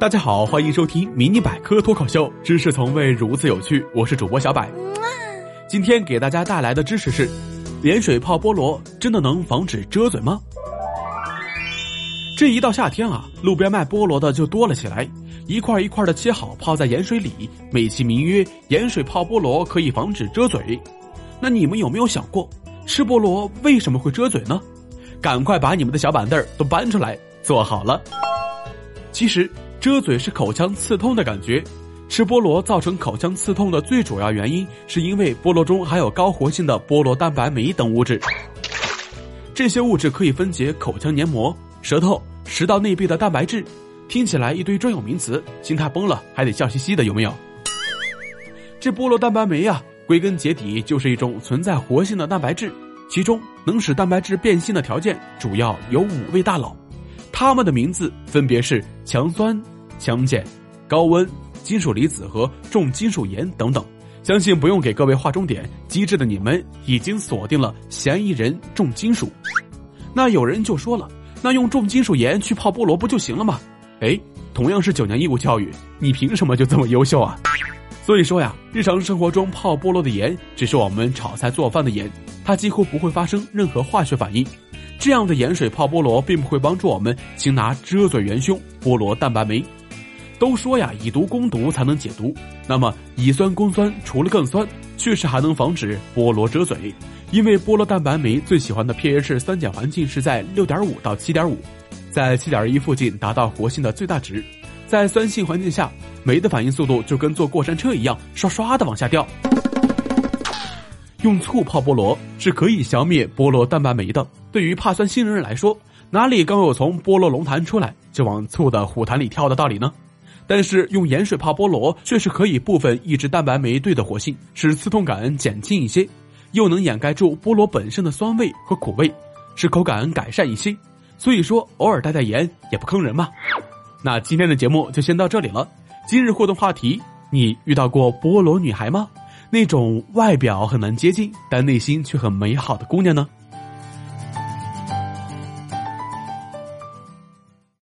大家好，欢迎收听迷你百科脱口秀，知识从未如此有趣。我是主播小百，今天给大家带来的知识是：盐水泡菠萝真的能防止遮嘴吗？这一到夏天啊，路边卖菠萝的就多了起来，一块一块的切好，泡在盐水里，美其名曰盐水泡菠萝可以防止遮嘴。那你们有没有想过，吃菠萝为什么会遮嘴呢？赶快把你们的小板凳都搬出来，坐好了。其实遮嘴是口腔刺痛的感觉，吃菠萝造成口腔刺痛的最主要原因，是因为菠萝中含有高活性的菠萝蛋白酶等物质。这些物质可以分解口腔黏膜、舌头。食道内壁的蛋白质，听起来一堆专有名词，心态崩了还得笑嘻嘻的，有没有？这菠萝蛋白酶呀，归根结底就是一种存在活性的蛋白质，其中能使蛋白质变性的条件主要有五味大佬，它们的名字分别是强酸、强碱、高温、金属离子和重金属盐等等。相信不用给各位划重点，机智的你们已经锁定了嫌疑人重金属。那有人就说了。那用重金属盐去泡菠萝不就行了吗？哎，同样是九年义务教育，你凭什么就这么优秀啊？所以说呀，日常生活中泡菠萝的盐只是我们炒菜做饭的盐，它几乎不会发生任何化学反应。这样的盐水泡菠萝并不会帮助我们擒拿遮嘴元凶菠萝蛋白酶。都说呀，以毒攻毒才能解毒。那么乙酸攻酸除了更酸，确实还能防止菠萝遮嘴。因为菠萝蛋白酶最喜欢的 pH 酸碱环境是在六点五到七点五，在七点一附近达到活性的最大值，在酸性环境下，酶的反应速度就跟坐过山车一样，刷刷的往下掉。用醋泡菠萝是可以消灭菠萝蛋白酶的。对于怕酸新人来说，哪里刚有从菠萝龙潭出来就往醋的虎潭里跳的道理呢？但是用盐水泡菠萝却是可以部分抑制蛋白酶对的活性，使刺痛感减轻一些。又能掩盖住菠萝本身的酸味和苦味，使口感改善一些。所以说，偶尔带带盐也不坑人嘛。那今天的节目就先到这里了。今日互动话题：你遇到过菠萝女孩吗？那种外表很难接近，但内心却很美好的姑娘呢？